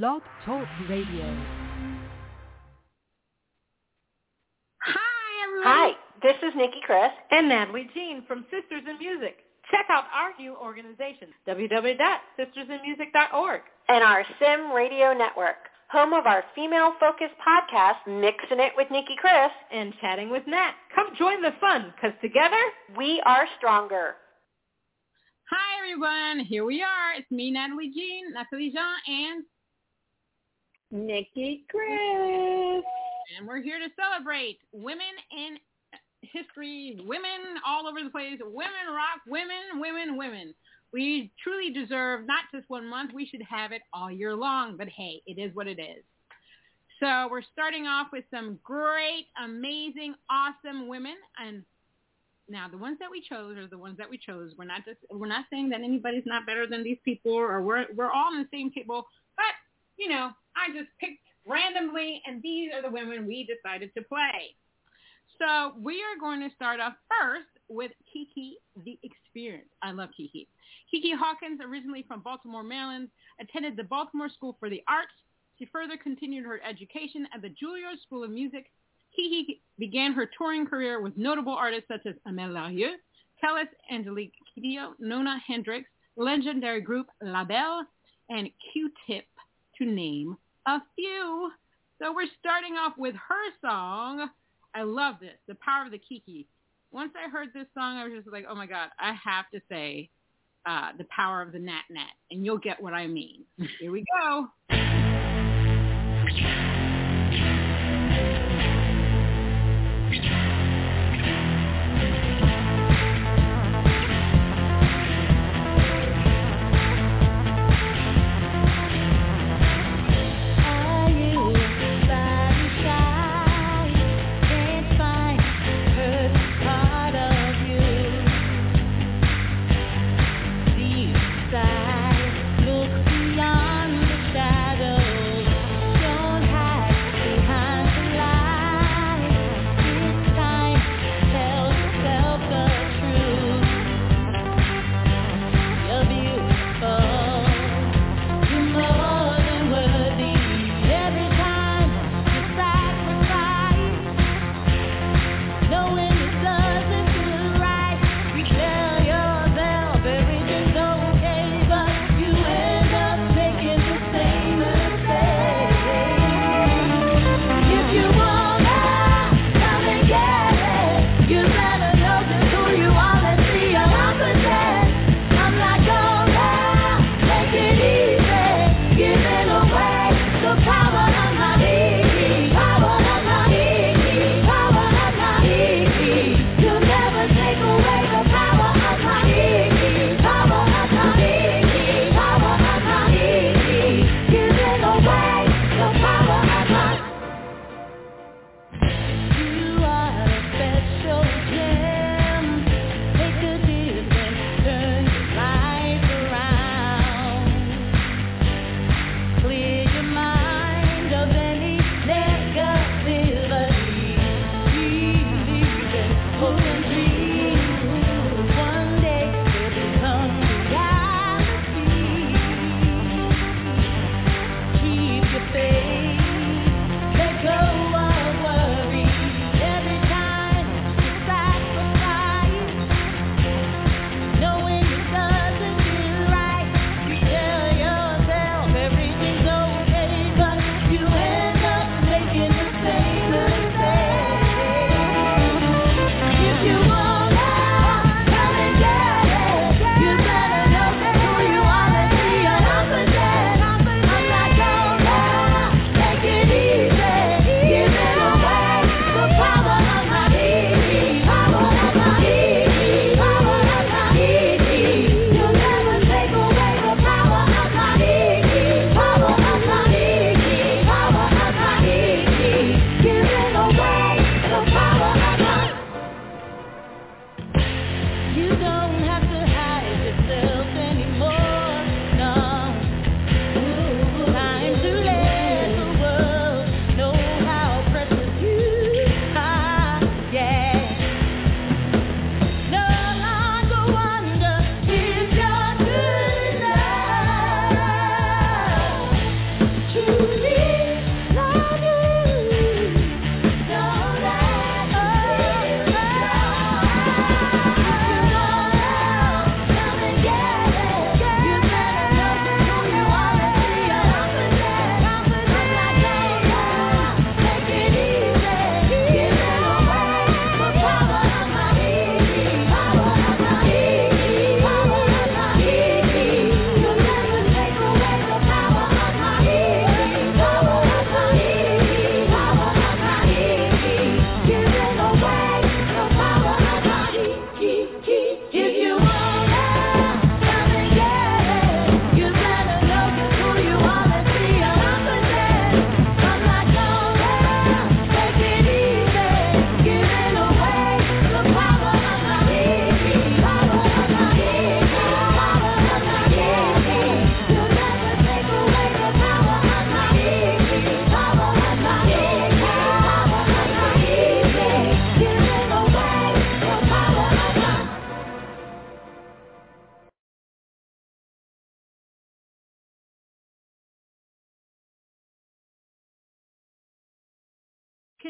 Blog Talk Radio. Hi, everyone. Hi, this is Nikki Chris. And Natalie Jean from Sisters in Music. Check out our new organization, www.sistersinmusic.org. And our Sim Radio Network, home of our female-focused podcast, Mixing It with Nikki Chris. And Chatting with Nat. Come join the fun, because together, we are stronger. Hi, everyone. Here we are. It's me, Natalie Jean, Natalie Jean, and Nikki Chris. And we're here to celebrate women in history, women all over the place, women rock, women, women, women. We truly deserve not just one month, we should have it all year long. But hey, it is what it is. So we're starting off with some great, amazing, awesome women. And now the ones that we chose are the ones that we chose. We're not just we're not saying that anybody's not better than these people or we're we're all on the same table. But, you know, I just picked randomly and these are the women we decided to play. So we are going to start off first with Kiki the Experience. I love Kiki. Kiki Hawkins, originally from Baltimore, Maryland, attended the Baltimore School for the Arts. She further continued her education at the Juilliard School of Music. Kiki began her touring career with notable artists such as Amel Larrieux, Kelis Angelique Kidjo, Nona Hendryx, legendary group La Belle, and Q-Tip, to name a few. So we're starting off with her song, I love this, The Power of the Kiki. Once I heard this song, I was just like, oh my God, I have to say uh, The Power of the Nat Nat, and you'll get what I mean. Here we go.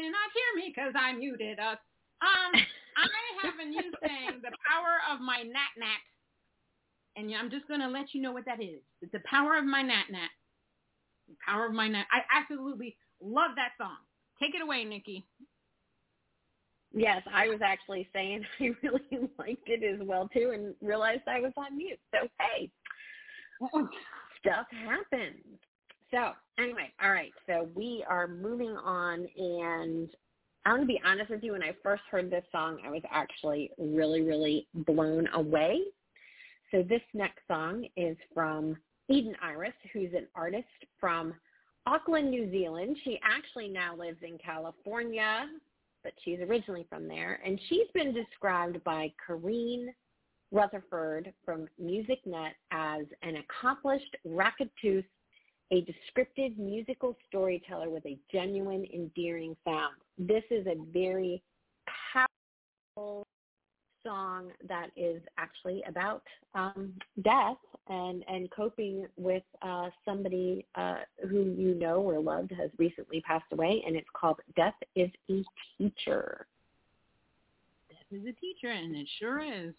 Cannot hear me because I muted us. Um, I have a new saying, the power of my nat nat. And I'm just going to let you know what that is. It's the power of my nat nat. The power of my nat. I absolutely love that song. Take it away, Nikki. Yes, I was actually saying I really liked it as well too and realized I was on mute. So hey, stuff happens. So anyway, all right. So we are moving on and I'm going to be honest with you. When I first heard this song, I was actually really, really blown away. So this next song is from Eden Iris, who's an artist from Auckland, New Zealand. She actually now lives in California, but she's originally from there. And she's been described by Kareen Rutherford from MusicNet as an accomplished raconteuse a descriptive musical storyteller with a genuine, endearing sound. This is a very powerful song that is actually about um, death and, and coping with uh, somebody uh, who you know or loved has recently passed away, and it's called Death is a Teacher. Death is a Teacher, and it sure is.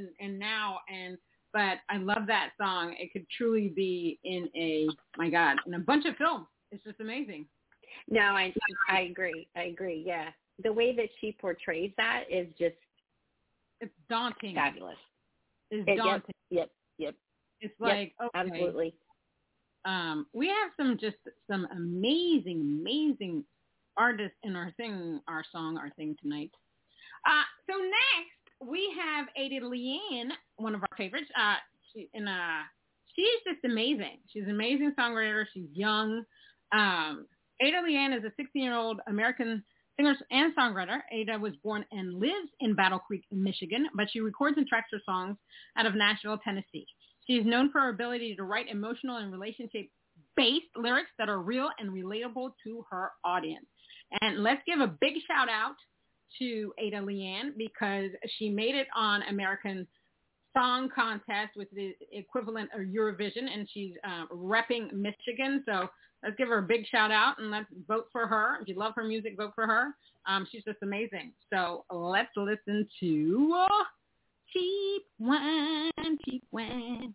And and now, and but I love that song. It could truly be in a my God, in a bunch of films. It's just amazing. No, I I agree. I agree. Yeah, the way that she portrays that is just it's daunting. Fabulous. It's it, daunting. Yep. Yep. It's like yep, okay. absolutely. Um, we have some just some amazing, amazing artists in our thing, our song, our thing tonight. Uh, so next we have Ada LeAnn, one of our favorites. Uh, she, and uh, she's just amazing. She's an amazing songwriter. She's young. Um, Ada LeAnn is a 16-year-old American singer and songwriter. Ada was born and lives in Battle Creek, Michigan, but she records and tracks her songs out of Nashville, Tennessee. She is known for her ability to write emotional and relationship-based lyrics that are real and relatable to her audience. And let's give a big shout out to Ada LeAnn because she made it on American Song Contest with the equivalent of Eurovision, and she's uh, repping Michigan. So let's give her a big shout out and let's vote for her. If you love her music, vote for her. Um, she's just amazing. So let's listen to Cheap Wine, Cheap Wine.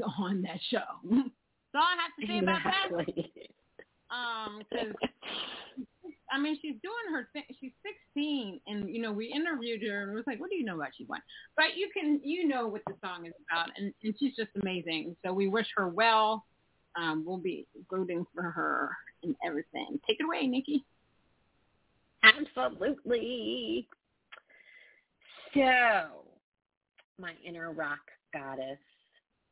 Is on that show. That's all I have to say about exactly. that. Um, because I mean, she's doing her thing. She's 16, and you know, we interviewed her and was like, "What do you know about she won?" But you can, you know, what the song is about, and, and she's just amazing. So we wish her well. Um, we'll be rooting for her and everything. Take it away, Nikki. Absolutely. So, my inner rock goddess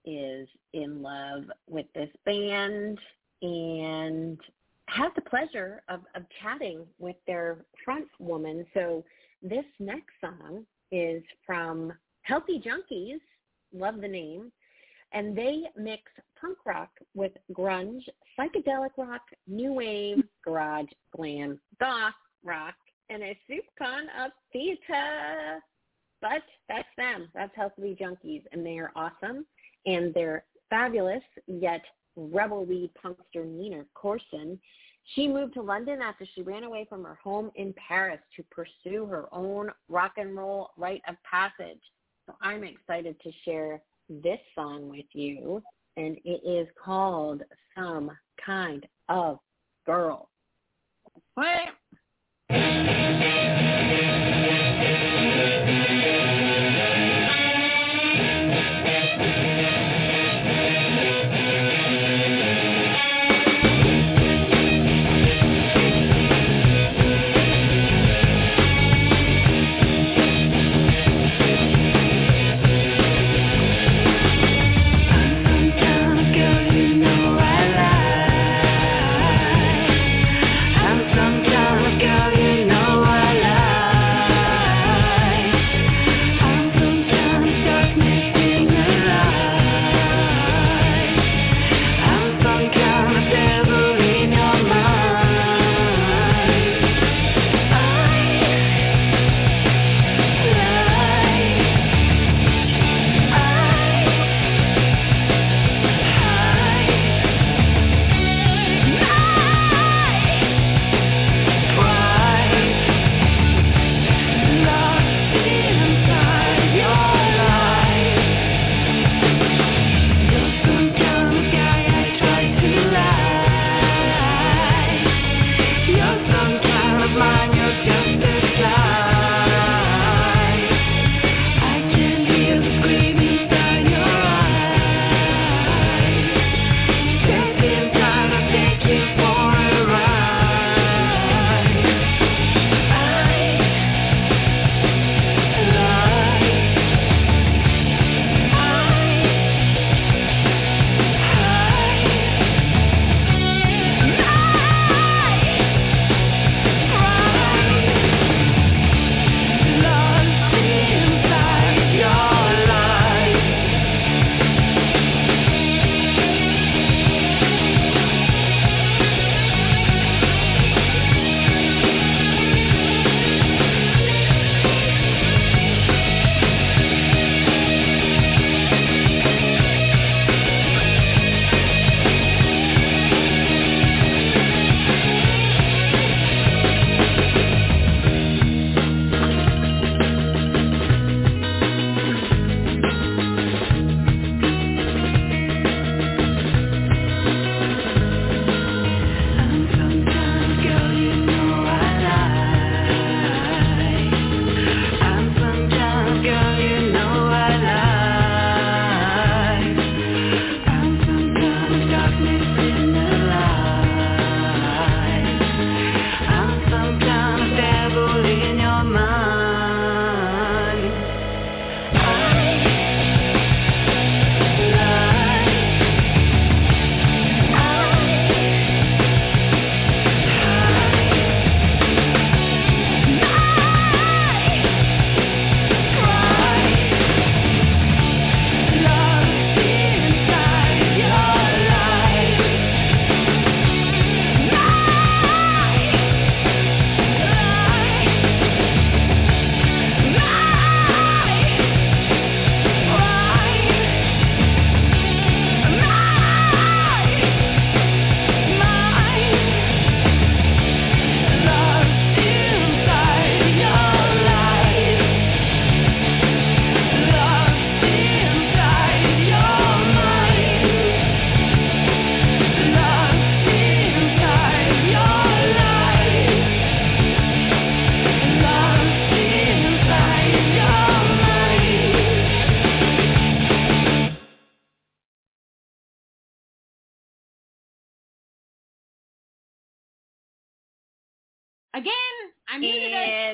is in love with this band and have the pleasure of, of chatting with their front woman. So this next song is from Healthy Junkies, love the name, and they mix punk rock with grunge, psychedelic rock, new wave, garage, glam, goth rock, and a soup con of theater. But that's them. That's Healthy Junkies, and they are awesome, and they're fabulous, yet rebel weed punkster Nina Courson. She moved to London after she ran away from her home in Paris to pursue her own rock and roll rite of passage. So I'm excited to share this song with you, and it is called Some Kind of Girl. What?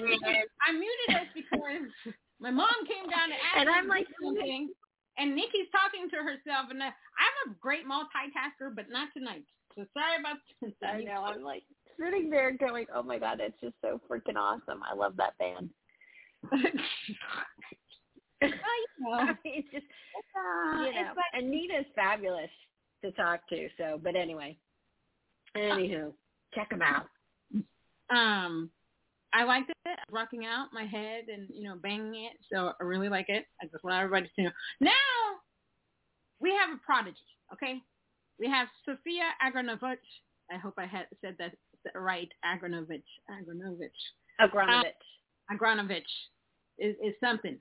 I muted us because my mom came down to ask and I'm like, something, and Nikki's talking to herself, and I, I'm a great multitasker, but not tonight. So sorry about that. I know. I'm like sitting there going, "Oh my god, it's just so freaking awesome! I love that band." well, you know, it's just uh, you know, like, Anita's fabulous to talk to. So, but anyway, anywho, check them out. um, I liked it. Rocking out my head and you know banging it. So I really like it. I just want everybody to know. Now we have a prodigy. Okay, we have Sophia Agranovich. I hope I had said that right. Agranovich. Agranovich. Agronovich. Uh, Agranovich is, is something.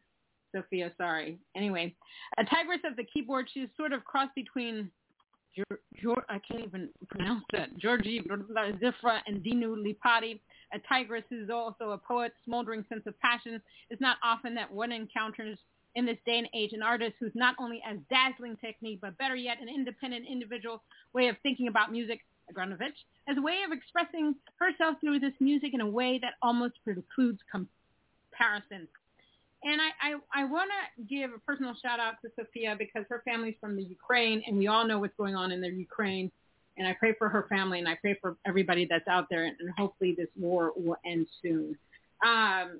Sophia, sorry. Anyway, a tigress of the keyboard. She's sort of cross between, I can't even pronounce that, Georgie Cziffra and Dinu Lipatti. A tigress who's also a poet, smoldering sense of passion. It's not often that one encounters in this day and age an artist who's not only as dazzling technique, but better yet, an independent individual way of thinking about music, Agranovich, as a way of expressing herself through this music in a way that almost precludes comparison. And I, I, I want to give a personal shout out to Sophia because her family's from the Ukraine, and we all know what's going on in the Ukraine. And I pray for her family, and I pray for everybody that's out there, and hopefully this war will end soon. Um,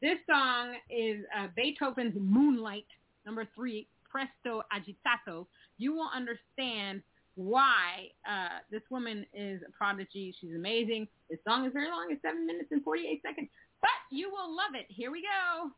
this song is uh, Beethoven's Moonlight, number three, Presto Agitato. You will understand why uh, this woman is a prodigy. She's amazing. This song is very long. It's seven minutes and 48 seconds. But you will love it. Here we go.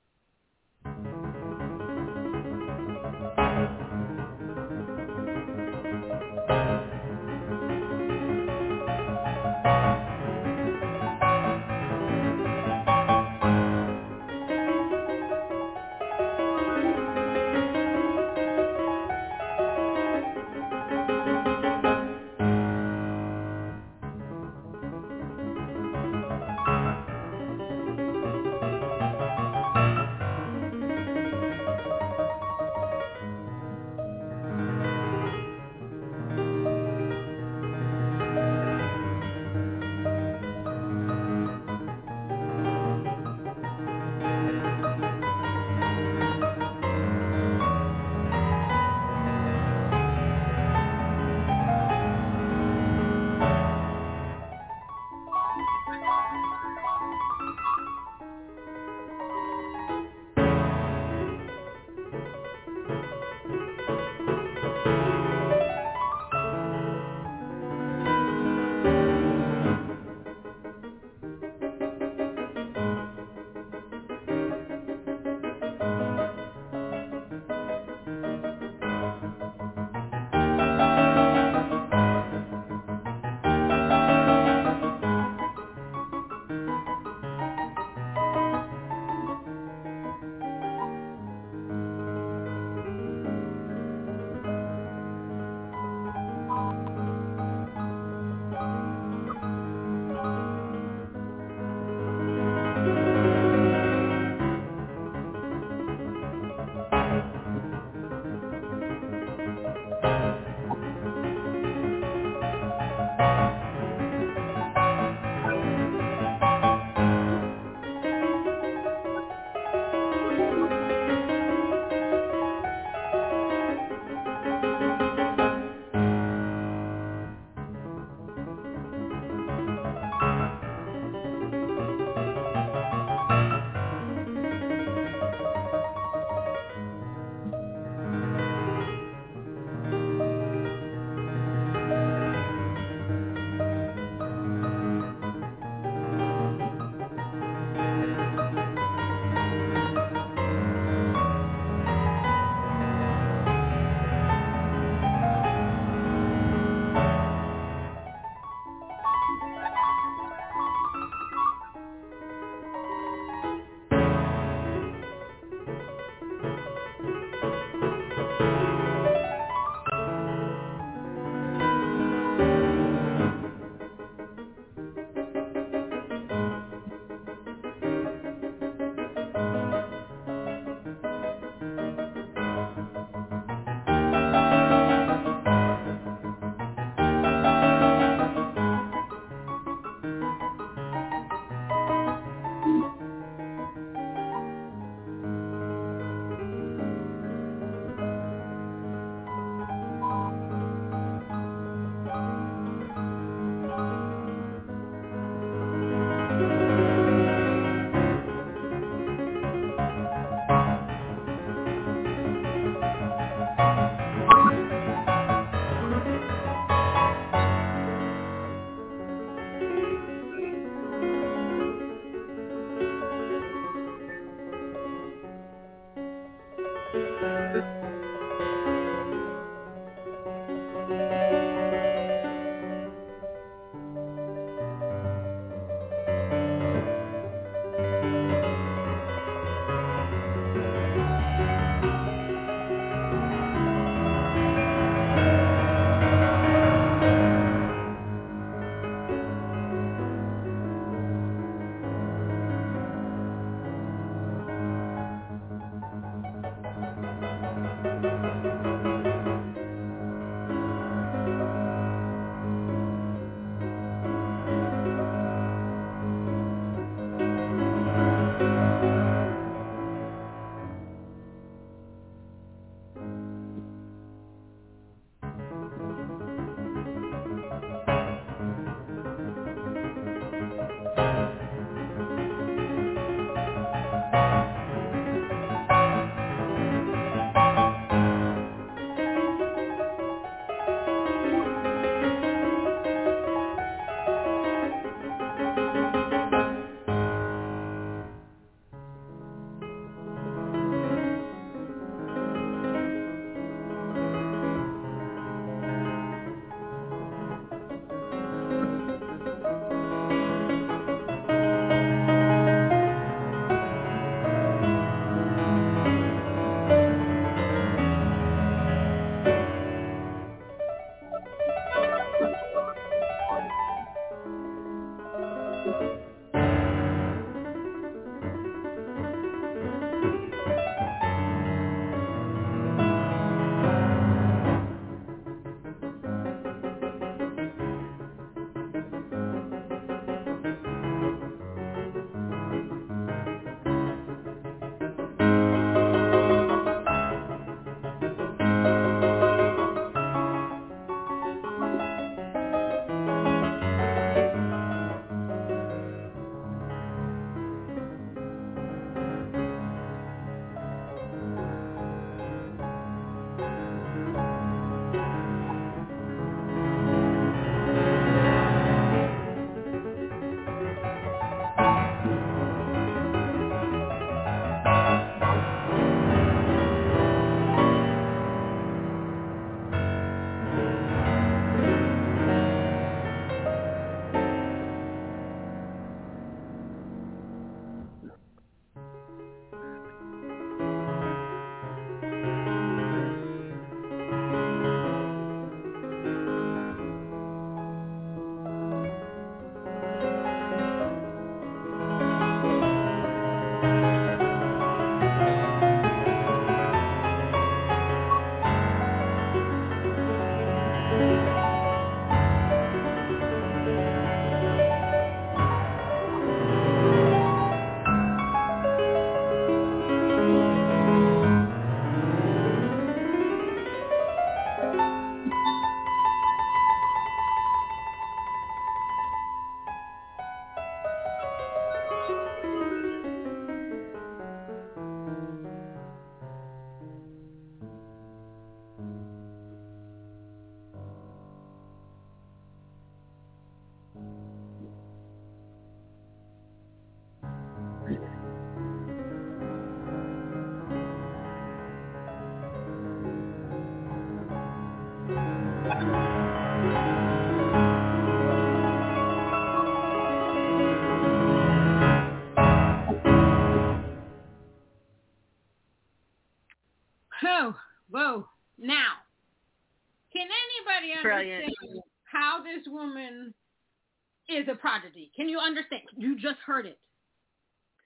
Prodigy? Can you understand? You just heard it.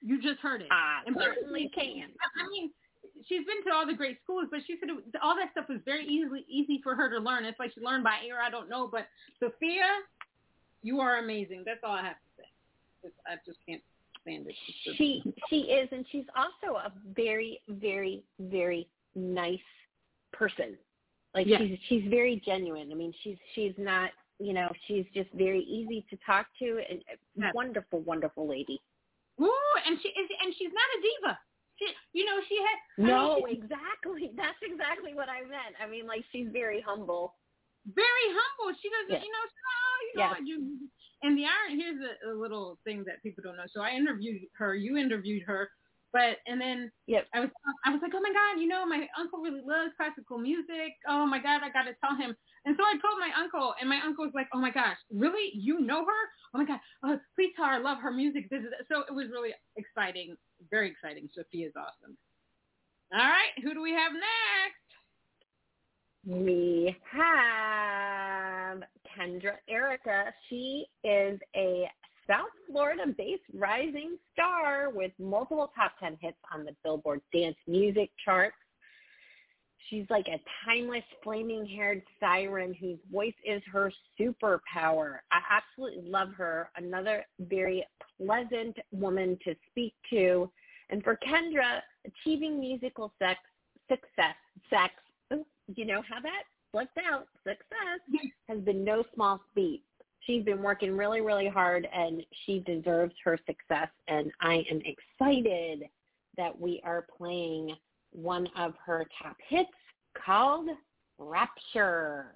You just heard it. Ah, I And certainly can. I mean, she's been to all the great schools, but she said it, all that stuff was very easily easy for her to learn. It's like she learned by ear. I don't know, but Sophia, you are amazing. That's all I have to say. Just- I just can't stand it. It's just- She she is, and she's also a very very very nice person. Like Yeah. she's she's very genuine. I mean, she's she's not you know she's just very easy to talk to and a Yes. wonderful wonderful lady. Ooh, and she is, and she's not a diva. She, you know, she had I mean, No, exactly. That's exactly what I meant. I mean, like she's very humble. very humble. She doesn't, Yes. you know, oh, you know, Yes. you. And the iron here's a, a little thing that people don't know. So I interviewed her. You interviewed her, but and then Yep. I was I was like, oh my god, you know, my uncle really loves classical music. Oh my god, I got to tell him. And so I told my uncle, and my uncle was like, oh my gosh, really? You know her? Oh my god, oh, please tell her I love her music. This is so it was really exciting, very exciting. Sophia's awesome. All right, who do we have next? We have Kendra Erika. She is a South Florida-based rising star with multiple top 10 hits on the Billboard Dance Music charts. She's like a timeless flaming-haired siren whose voice is her superpower. I absolutely love her. Another very pleasant woman to speak to. And for Kendra, achieving musical sex, success, sex, you know how that slipped out, success, has been no small feat. She's been working really, really hard and she deserves her success. And I am excited that we are playing one of her top hits called Rapture.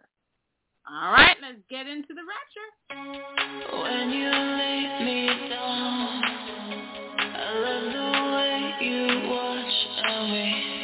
All right, let's get into the rapture. When you lay me down, I love the way you watch away.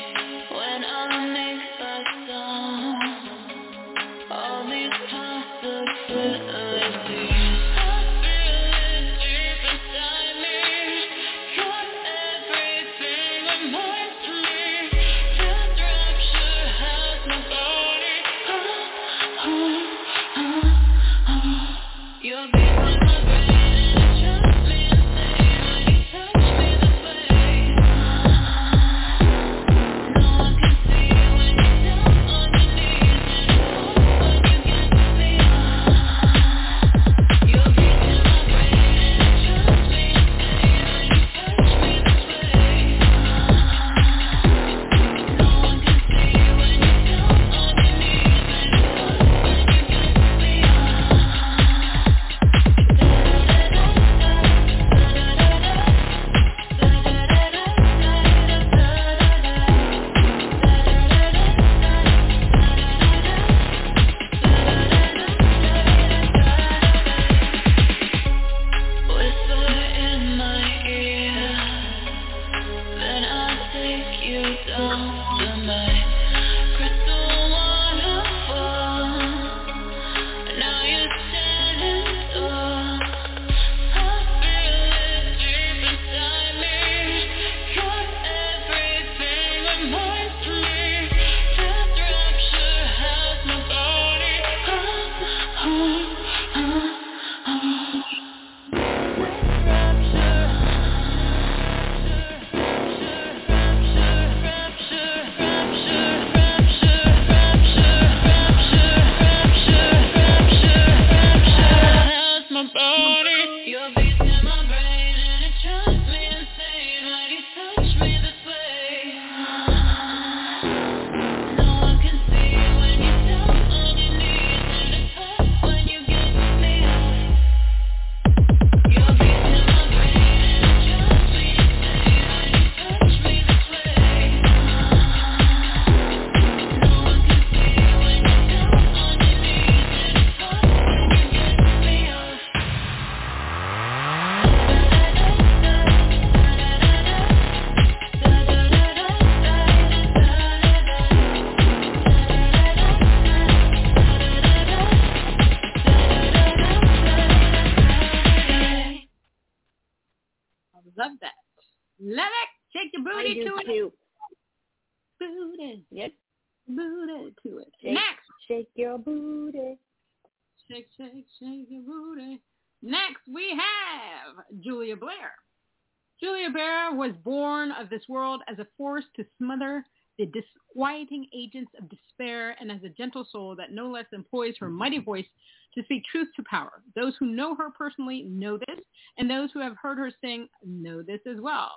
To it. Shake, Next. Shake your booty. Shake, shake, shake your booty. Next, we have Julia Blair. Julia Blair was born of this world as a force to smother the disquieting agents of despair and as a gentle soul that no less employs her mighty voice to speak truth to power. Those who know her personally know this, and those who have heard her sing know this as well.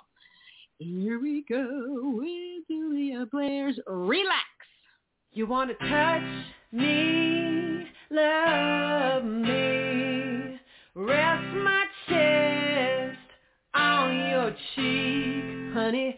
Here we go with Julia Blair's Relax. You want to touch me, love me, rest my chest on your cheek, honey.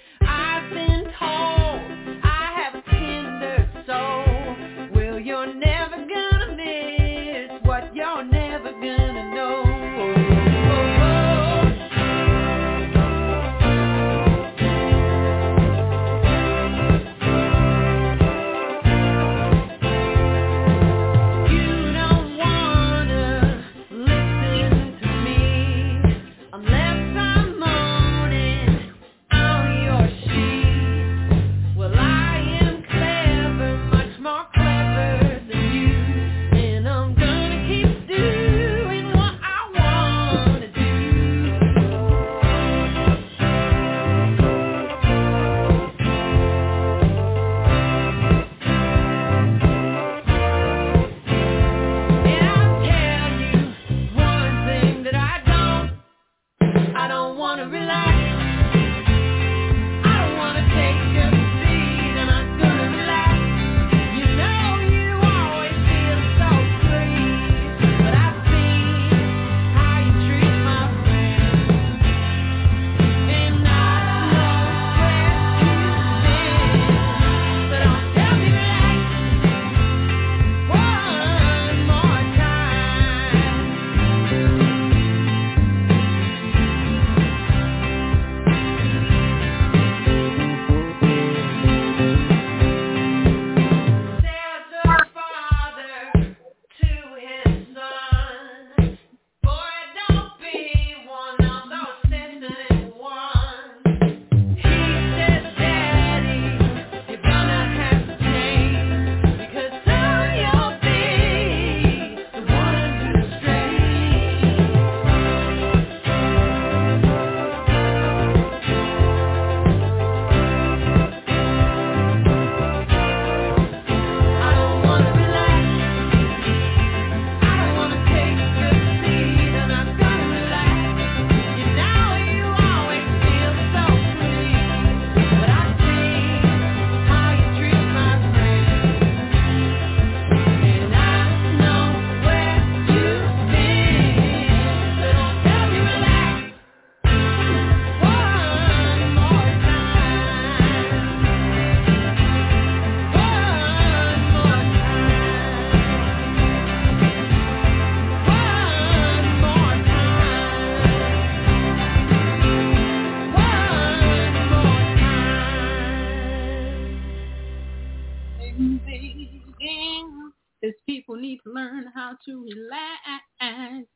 How to relax.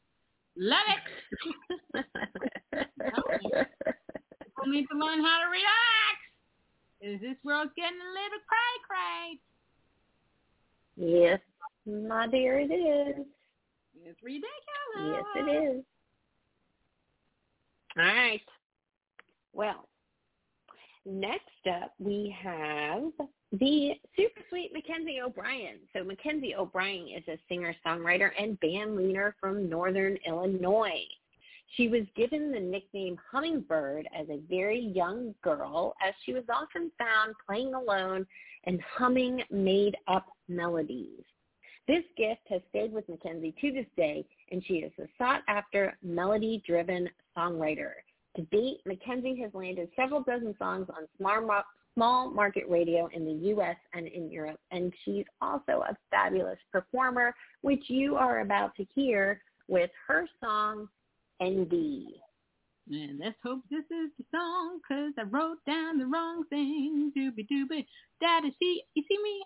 Love it. People need to learn how to relax. Is this world's getting a little cray cray? yes, my dear, it is. It's ridiculous. Yes, it is. All right. Well, next up we have the super sweet Mackenzie O'Brien. So Mackenzie O'Brien is a singer-songwriter and band leader from Northern Illinois. She was given the nickname Hummingbird as a very young girl as she was often found playing alone and humming made-up melodies. This gift has stayed with Mackenzie to this day, and she is a sought-after melody-driven songwriter. To date, Mackenzie has landed several dozen songs on small, market radio in the U.S. and in Europe, and she's also a fabulous performer, which you are about to hear with her song, Envy. And let's hope this is the song, 'cause I wrote down the wrong thing. Doobie doobie. Daddy, see, you see me?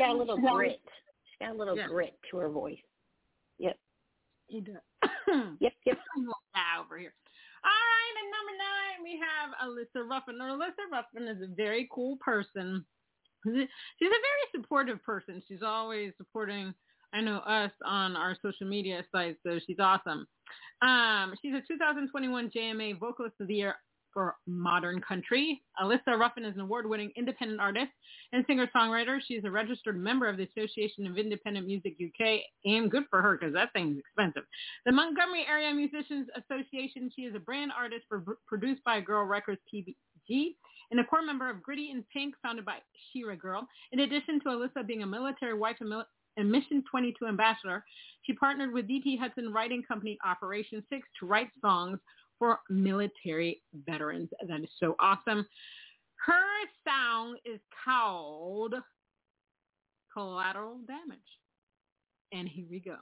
Got a little grit. She got a little Yeah. grit to her voice. Yep. He does. Yep, yep. I'm over here. All right, at number nine we have Alyssa Ruffin. Now, Alyssa Ruffin is a very cool person. She's a very supportive person. She's always supporting, I know, us on our social media sites, so she's awesome. Um, she's a 2021 JMA Vocalist of the Year for Modern Country. Alyssa Ruffin is an award-winning independent artist and singer-songwriter. She is a registered member of the Association of Independent Music UK, and good for her because that thing's expensive. The Montgomery Area Musicians Association. She is a brand artist for produced by Girl Records PBG and a core member of Gritty in Pink, founded by Shira Girl. In addition to Alyssa being a military wife and, mil- and Mission 22 ambassador, she partnered with DT Hudson Writing Company Operation 6 to write songs for military veterans. That is so awesome. Her song is called Collateral Damage. And here we go.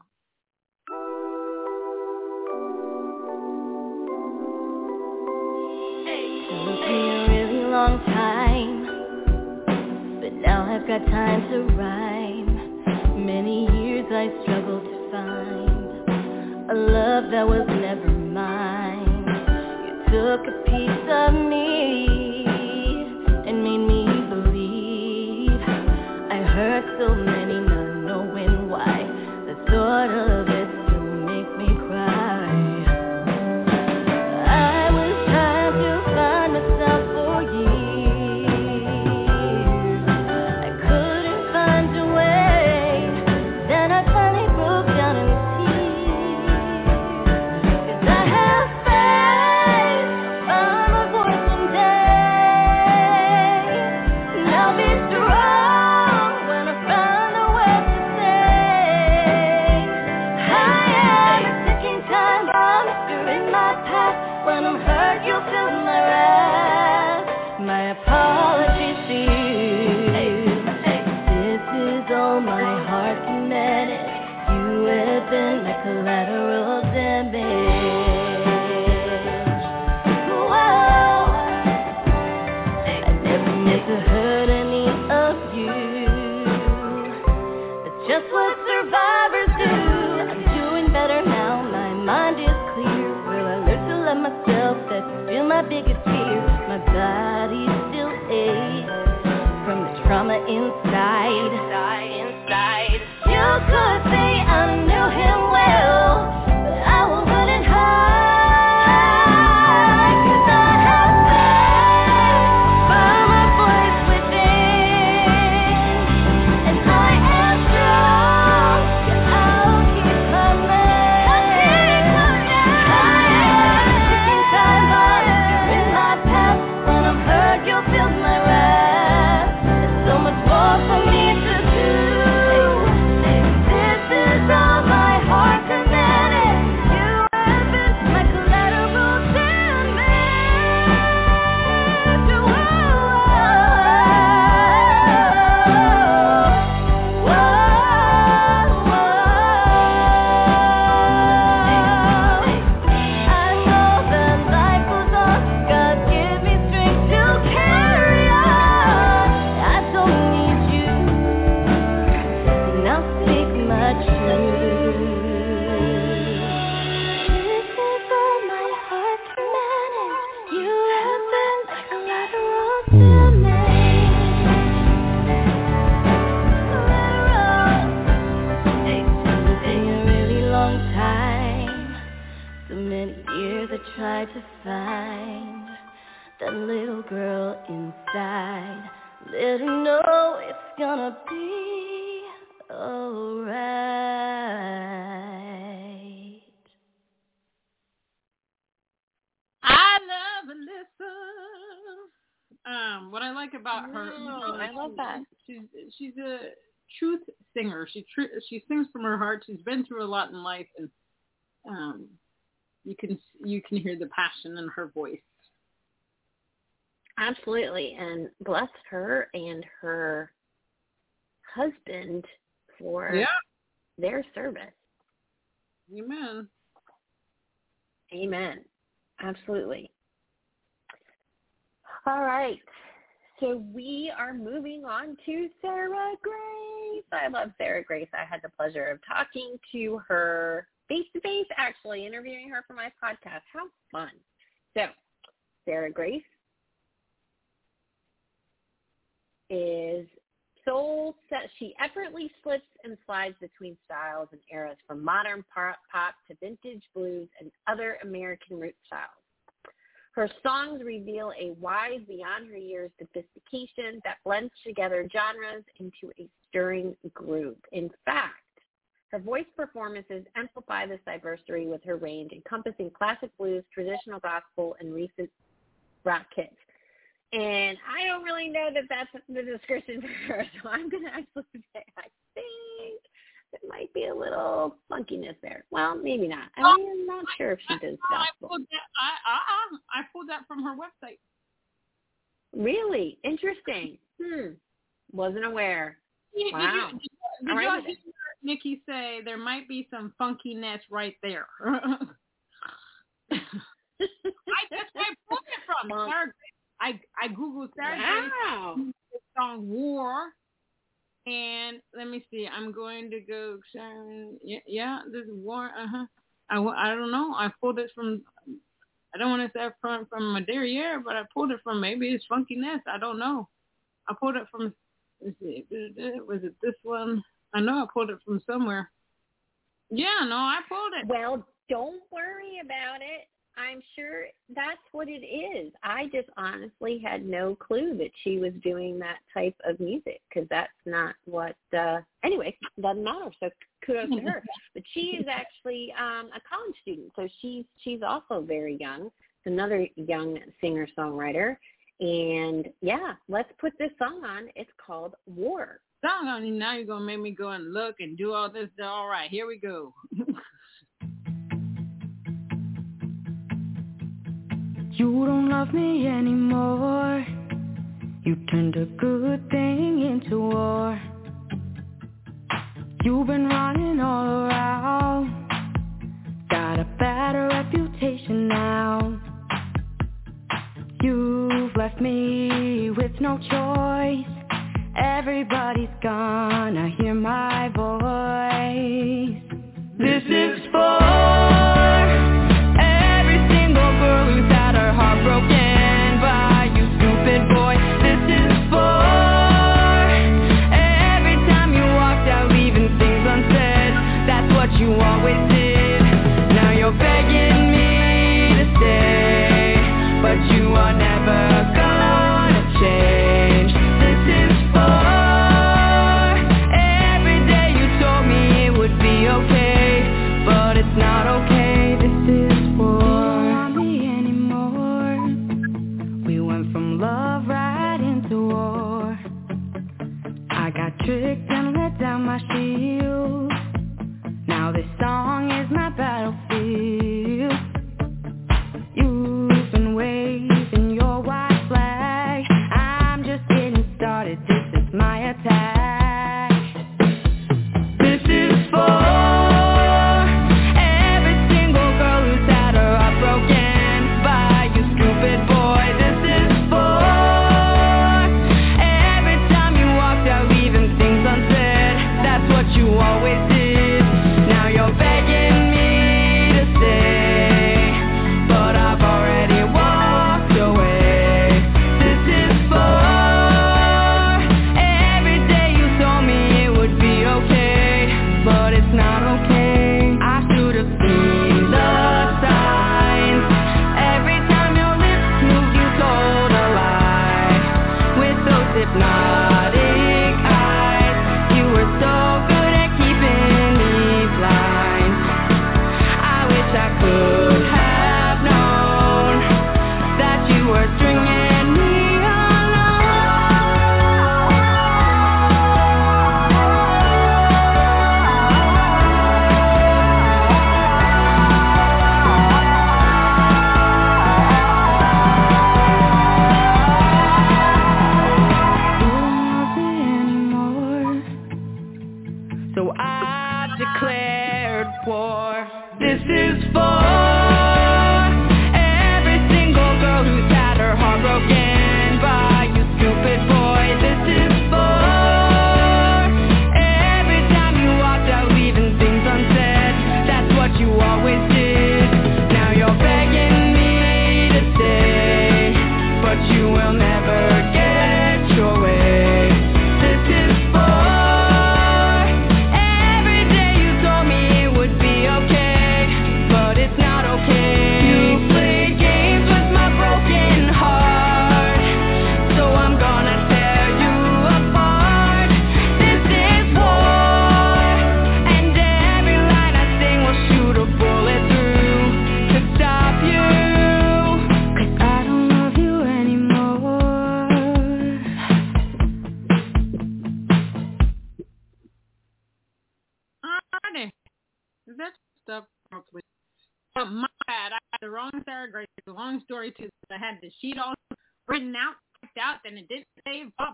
It took me a really long time, but now I've got time to rhyme. Many years I struggled to find a love that was never mine. Took a piece of me tried to find that little girl inside. Let her know it's gonna be alright. I love Alyssa. Um, what I like about her, Oh, I love that. She's she's a truth singer. She tr- she sings from her heart. She's been through a lot in life, and um, you can you can hear the passion in her voice. Absolutely. And bless her and her husband for Yeah, their service. amen. Amen. Absolutely. All right. So we are moving on to Sarah Grace. I love Sarah Grace. I had the pleasure of talking to her face to face, actually interviewing her for my podcast. How fun. So Sarah Grace is soul set. She effortlessly slips and slides between styles and eras from modern pop, to vintage blues and other American root styles. Her songs reveal a wise beyond her years sophistication that blends together genres into a stirring groove. In fact, her voice performances amplify this diversity with her range encompassing classic blues, traditional gospel, and recent rock hits. And I don't really know that that's the description for her, so I'm going to actually say I think there might be a little funkiness there. Well, maybe not. I mean, I'm not sure if she does I gospel. pulled that. I uh, I pulled that from her website. Really interesting. Hmm. Wasn't aware. Wow. Did, you, did with hear it. Nikki say there might be some funkiness right there? I that's where I pulled it from. Sarah I I googled Sarah Wow. song War, and let me see. I'm going to go. Yeah, yeah this is War. Uh huh. I, I don't know. I pulled it from. I don't want to say from from my derriere, but I pulled it from maybe it's funkiness. I don't know. I pulled it from. Let's see. Was it this one? I know I pulled it from somewhere. Yeah, no, I pulled it. Well, don't worry about it. I'm sure that's what it is. I just honestly had no clue that she was doing that type of music because that's not what. uh Anyway, doesn't matter. So kudos to her. But she is actually um a college student, so she's she's also very young. It's another young singer songwriter. And yeah, let's put this song on. It's called War. Doggone, now you're gonna make me go and look and do all this. All right, here we go. You don't love me anymore. You turned a good thing into war. You've been running all around. Got a bad reputation now. You've left me with no choice. Everybody's gonna hear my voice. This is for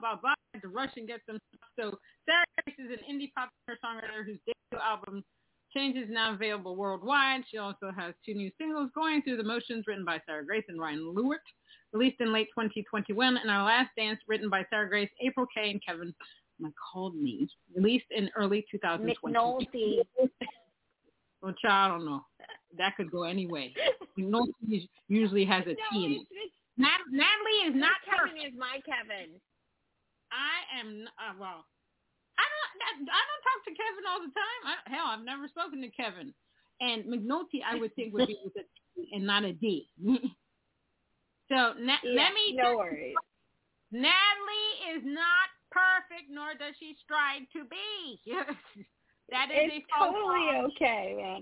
blah, blah, blah. I had to rush and get some stuff. So Sarah Grace is an indie pop singer-songwriter whose debut album Change is now available worldwide. She also has two new singles, Going Through the Motions, written by Sarah Grace and Ryan Lewert, released in late 2021, and Our Last Dance, written by Sarah Grace, April K, and Kevin me, released in early 2020. McNulty. Which I don't know. That could go any way. McNulty usually has a T in it. it's, it's, Nat- Natalie is not Kevin perfect. is my Kevin. I am uh, well. I don't. I don't talk to Kevin all the time. I, hell, I've never spoken to Kevin. And McNulty, I would think would be with a T and not a D. so na- Yeah, let me. no worries. Natalie is not perfect, nor does she strive to be. that is It's a faux totally pas. okay, man.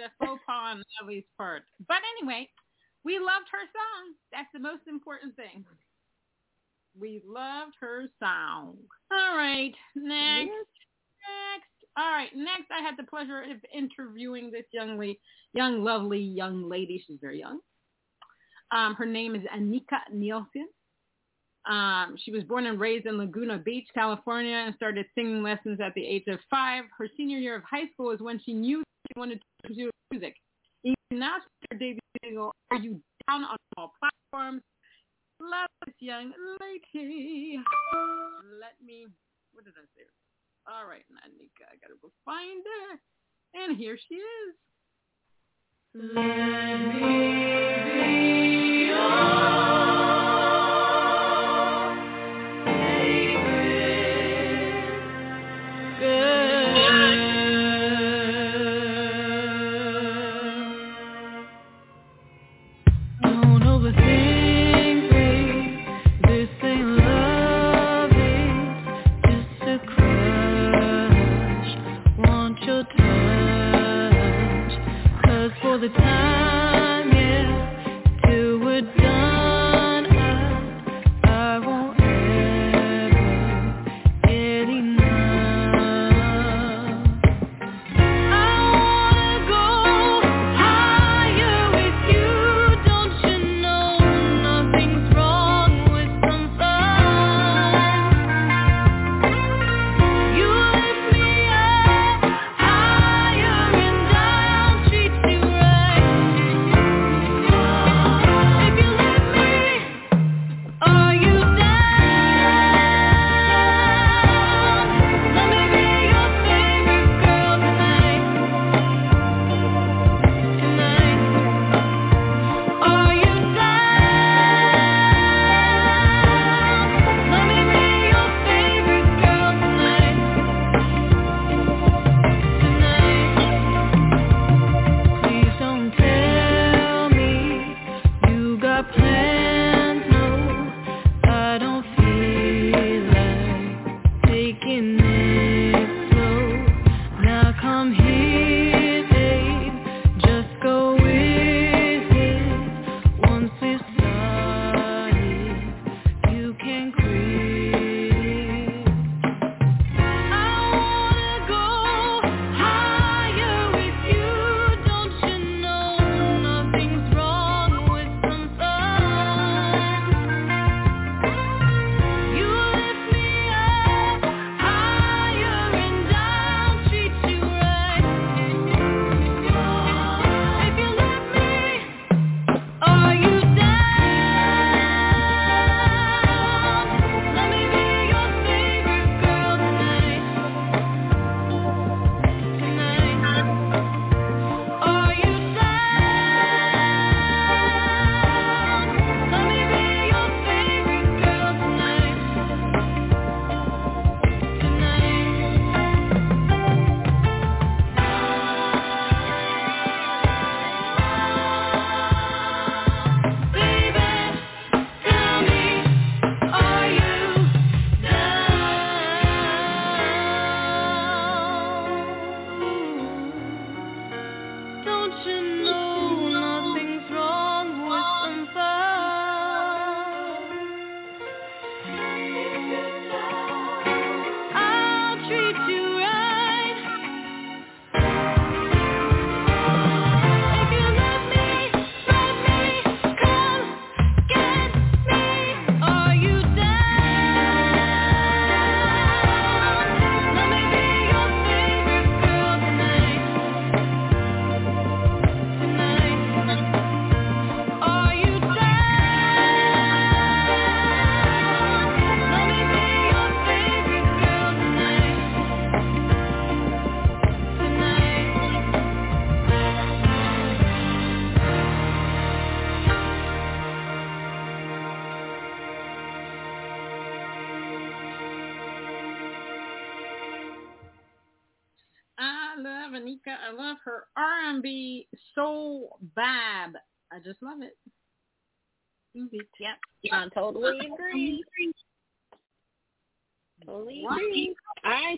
It's a faux pas on Natalie's part. But anyway, we loved her song. That's the most important thing. We loved her song. All right, next, next. All right, next. I had the pleasure of interviewing this young lady, young, lovely young lady. She's very young. Um, her name is Anika Nielsen. Um, she was born and raised in Laguna Beach, California, and started singing lessons at the age of five. Her senior year of high school is when she knew she wanted to pursue music. Even now, her debut single, Are You Down on all platforms? This young lady. Let me, what did I say? All right, Anika, I gotta go find her. And here she is. Let me be Don't bab. I just love it. It. Yep, I totally agree. Totally agree. All right.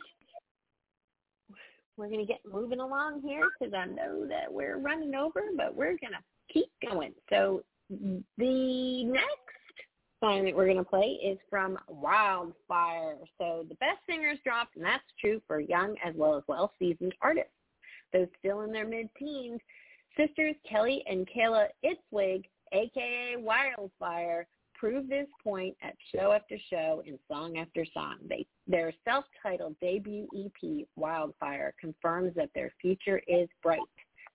We're going to get moving along here because I know that we're running over, but we're going to keep going. So the next song that we're going to play is from Wildfire. So the best singers dropped, and that's true for young as well as well-seasoned artists. Those still in their mid-teens, sisters Kelly and Kayla Itzwig aka Wildfire, prove this point at show after show and song after song. They, their self-titled debut EP, Wildfire, confirms that their future is bright.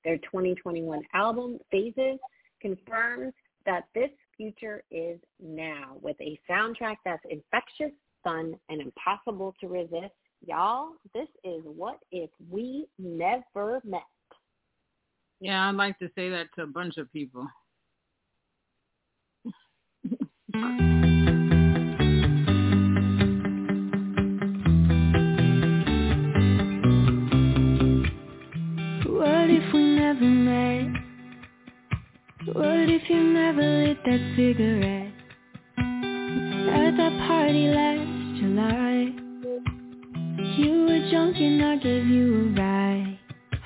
Their 2021 album, Phases, confirms that this future is now with a soundtrack that's infectious, fun, and impossible to resist. Y'all, this is what if we never met. Yeah, I'd like to say that to a bunch of people. What if we never met? What if you never lit that cigarette? At that party last July You were drunk and I gave you a ride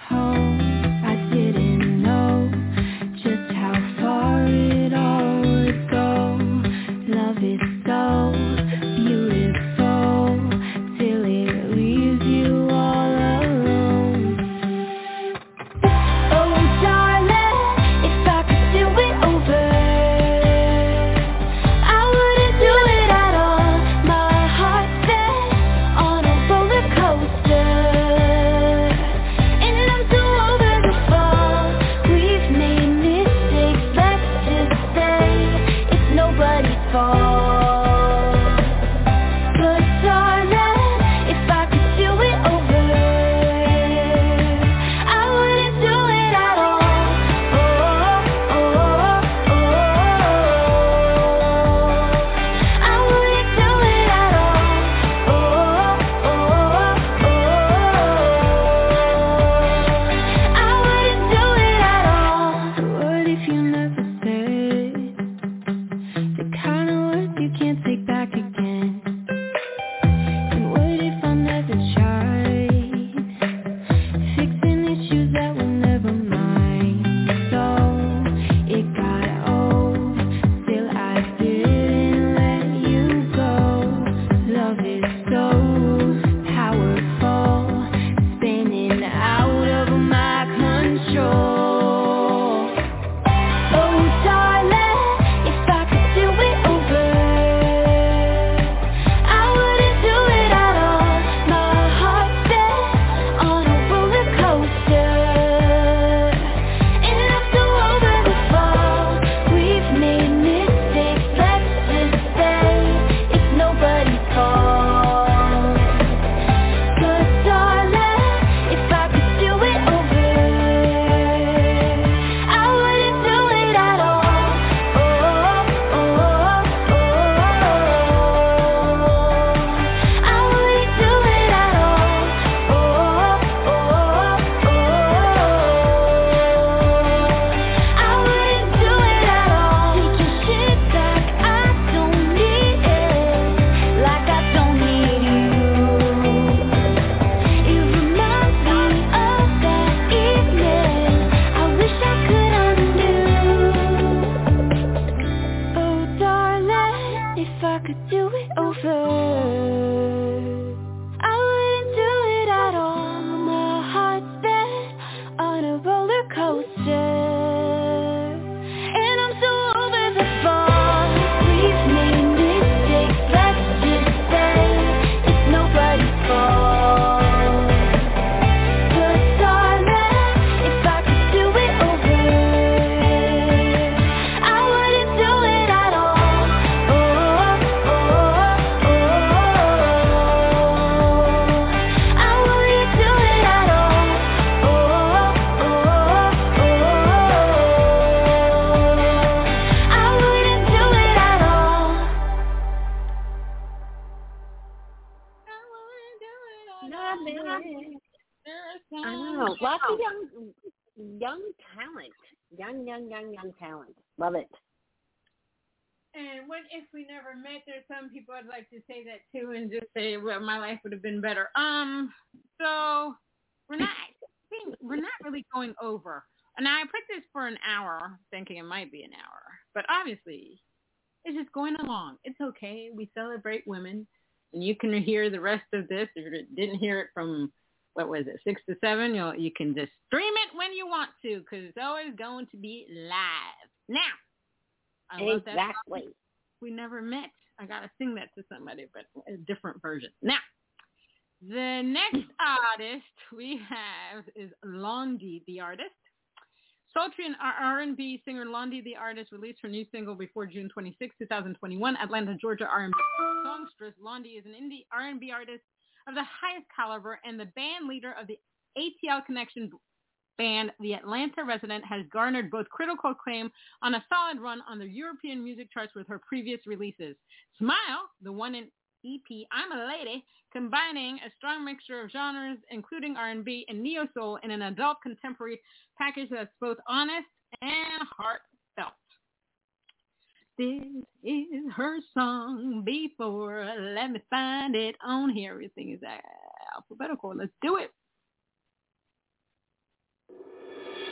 home my life would have been better. Um, so we're not, we're not really going over. And I put this for an hour, thinking it might be an hour, but obviously, it's just going along. It's okay. We celebrate women, and you can hear the rest of this. If you didn't hear it from what was it, six to seven, you you can just stream it when you want to, because it's always going to be live. Now, I. Exactly. We never met. I gotta sing that to somebody, but a different version. Now, the next hmm. artist we have is Londee, the artist. Sultry and R&B singer Londee, the artist, released her new single before June 26, 2021. Atlanta, Georgia R&B songstress Londee is an indie R&B artist of the highest caliber and the band leader of the ATL Connection band, the Atlanta resident, has garnered both critical acclaim on a solid run on the European music charts with her previous releases. Smile, the one in EP I'm a Lady, combining a strong mixture of genres, including R&B and neo-soul in an adult contemporary package that's both honest and heartfelt. This is her song before. Let me find it on here. Everything is alphabetical. Let's do it.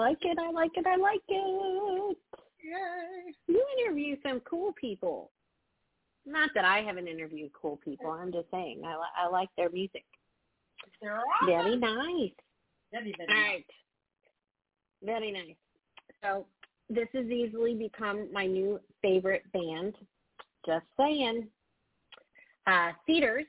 like it. I like it. I like it. Yay. You interview some cool people. Not that I haven't interviewed cool people. I'm just saying I, li- I like their music. They're awesome. Very nice. Very, very All nice. right. Very nice. So this has easily become my new favorite band. Just saying. Uh, Cedars.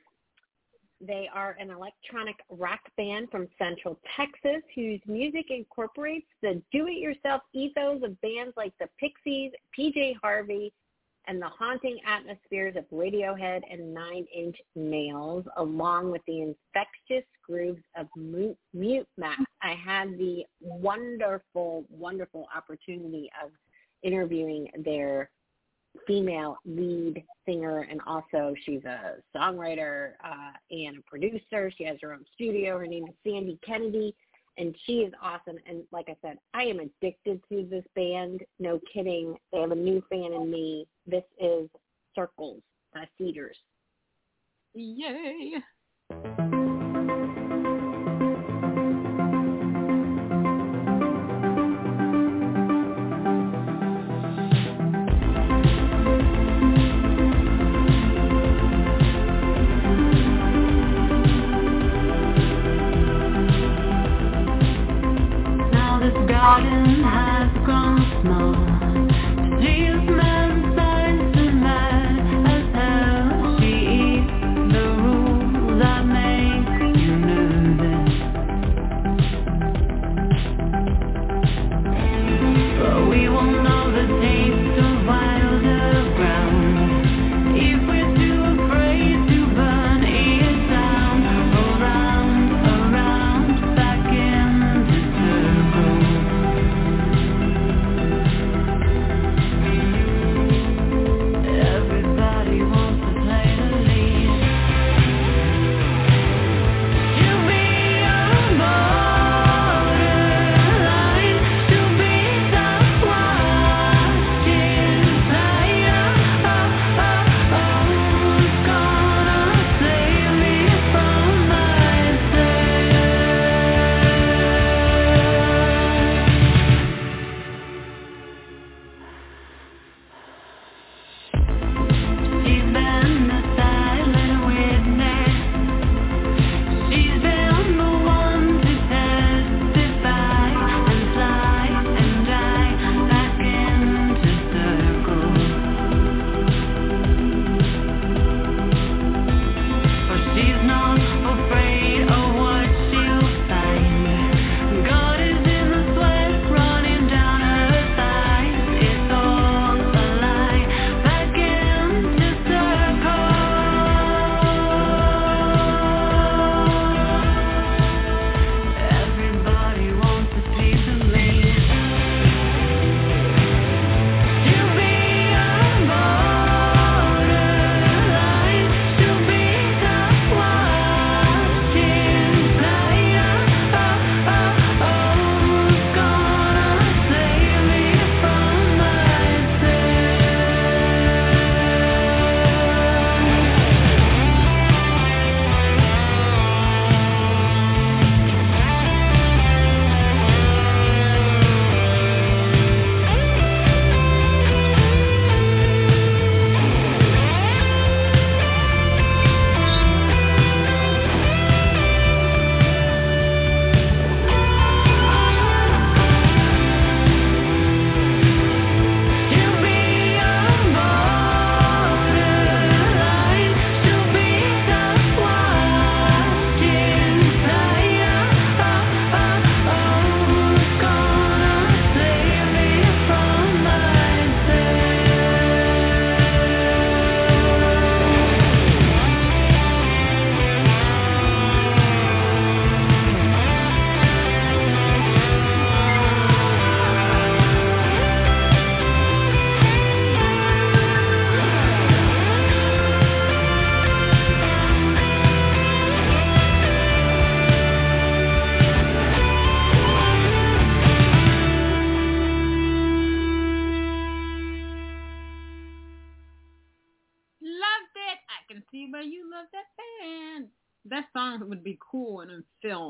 They are an electronic rock band from Central Texas whose music incorporates the do-it-yourself ethos of bands like the Pixies, PJ Harvey, and the haunting atmospheres of Radiohead and Nine Inch Nails, along with the infectious grooves of Mute, Mute. I had the wonderful, wonderful opportunity of interviewing their female lead singer and also she's a songwriter uh, and a producer. She has her own studio. Her name is Sandy Kennedy and she is awesome. And like I said, I am addicted to this band. No kidding. They have a new fan in me. This is Circles by Cedars. Yay.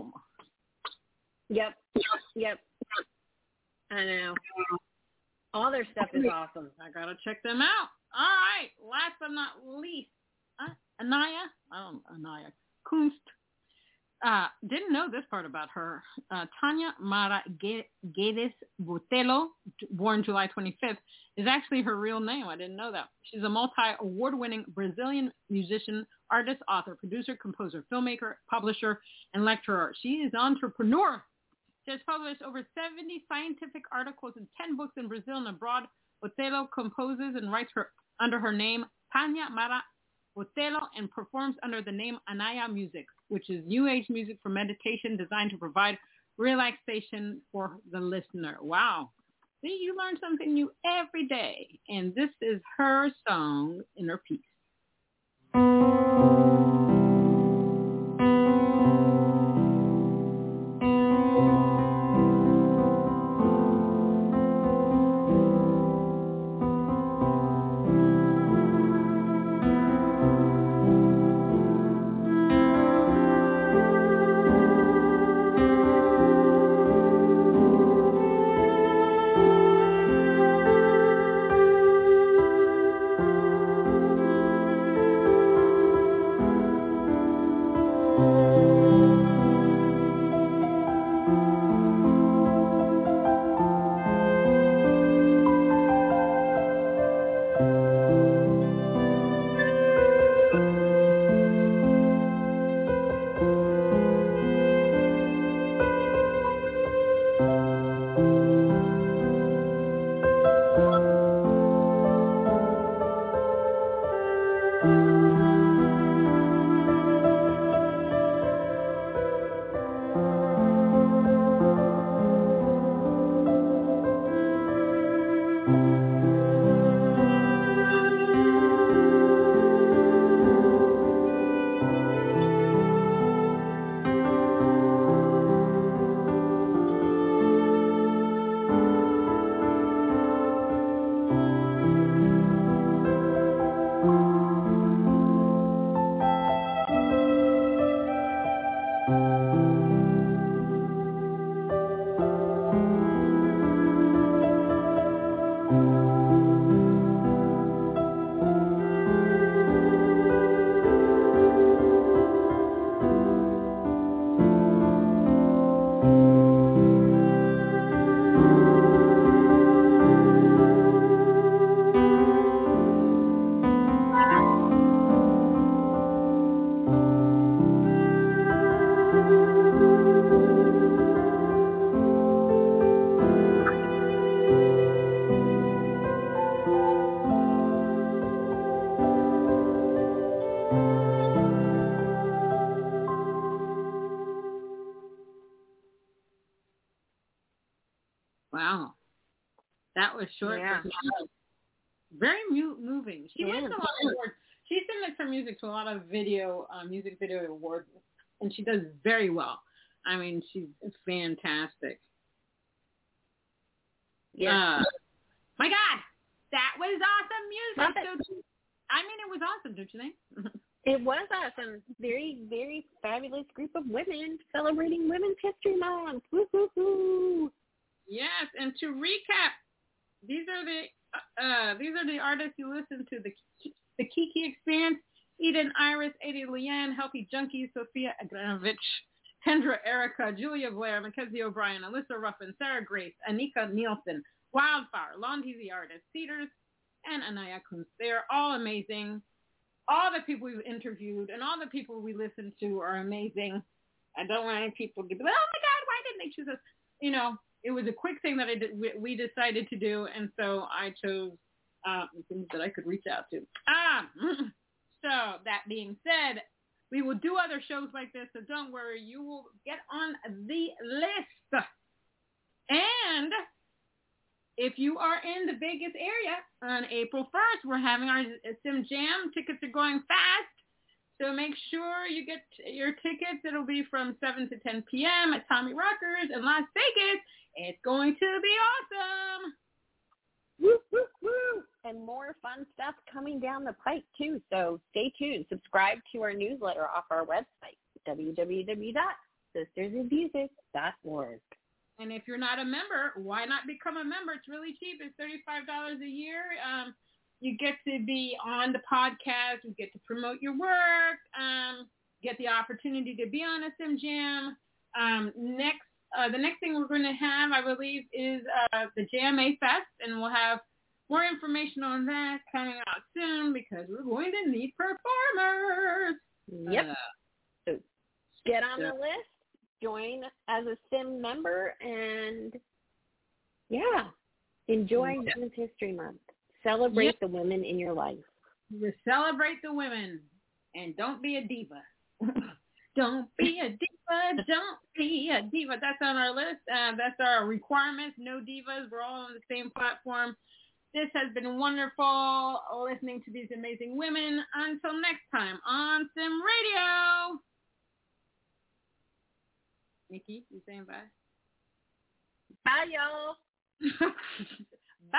Film. Yep. Yep. I know. All their stuff is awesome. I gotta check them out. All right. Last but not least, uh, Anaya. Don't Anaya Kunst. Uh, didn't know this part about her. Uh, Tanya Mara Gue- Guedes Botelho, born July 25th, is actually her real name. I didn't know that. She's a multi-award-winning Brazilian musician, artist, author, producer, composer, filmmaker, publisher, and lecturer. She is an entrepreneur. She has published over 70 scientific articles and 10 books in Brazil and abroad. Botelho composes and writes her under her name Tanya Mara Botelho and performs under the name Anaya Music, which is new age music for meditation designed to provide relaxation for the listener. Wow. See, you learn something new every day. And this is her song, Inner Peace. Wow. Was short. Yeah. sweet. Very mu- moving. She Yeah. wins a lot of awards. She submits her music to a lot of video, uh, music video awards, and she does very well. I mean, she's fantastic. Yeah. Uh, my God, that was awesome music. I mean, it was awesome, don't you think? It was awesome. Very, very fabulous group of women celebrating Women's History Month. Woo, woo, woo. yes, and to recap, these are the uh, these are the artists you listen to: the the Kiki Experience, Eden Iris, Ada LeAnn, Healthy Junkie, Sophia Agranovich, Kendra Erika, Julia Blair, Mackenzie O'Brien, Alyssa Ruffin, Sarah Grace, Anika Nielsen, Wildfire, Londee the Artist, Cedars, and Anaya Kunst. They are all amazing. All the people we've interviewed and all the people we listen to are amazing. I don't want any people to be like, oh my God, why didn't they choose us? You know, it was a quick thing that I did, we, decided to do, and so I chose uh, things that I could reach out to. Ah, so that being said, we will do other shows like this, so don't worry, you will get on the list. And if you are in the Vegas area on April 1st, we're having our Sim Jam. Tickets are going fast. So make sure you get your tickets. It'll be from 7 to 10 p.m. at Tommy Rockers in Las Vegas. It's going to be awesome. Woo, woo, woo. And more fun stuff coming down the pike too. So stay tuned. Subscribe to our newsletter off our website, www.sistersofmusic.org. And if you're not a member, why not become a member? It's really cheap. It's $35 a year. Um, you get to be on the podcast. You get to promote your work. Um, get the opportunity to be on a Sim Jam. Um, next, uh, the next thing we're going to have, I believe, is uh, the JMA Fest, and we'll have More information on that coming out soon because we're going to need performers. Yep. Uh, So get on the list, join as a SIM member, and yeah, enjoy Yeah. Women's History Month. Celebrate the women in your life. we celebrate the women and don't be a diva. don't be a diva. Don't be a diva. That's on our list. Uh, that's our requirements. No divas. We're all on the same platform. This has been wonderful listening to these amazing women. Until next time on Sim Radio. Nikki, you saying bye? Bye, y'all. bye.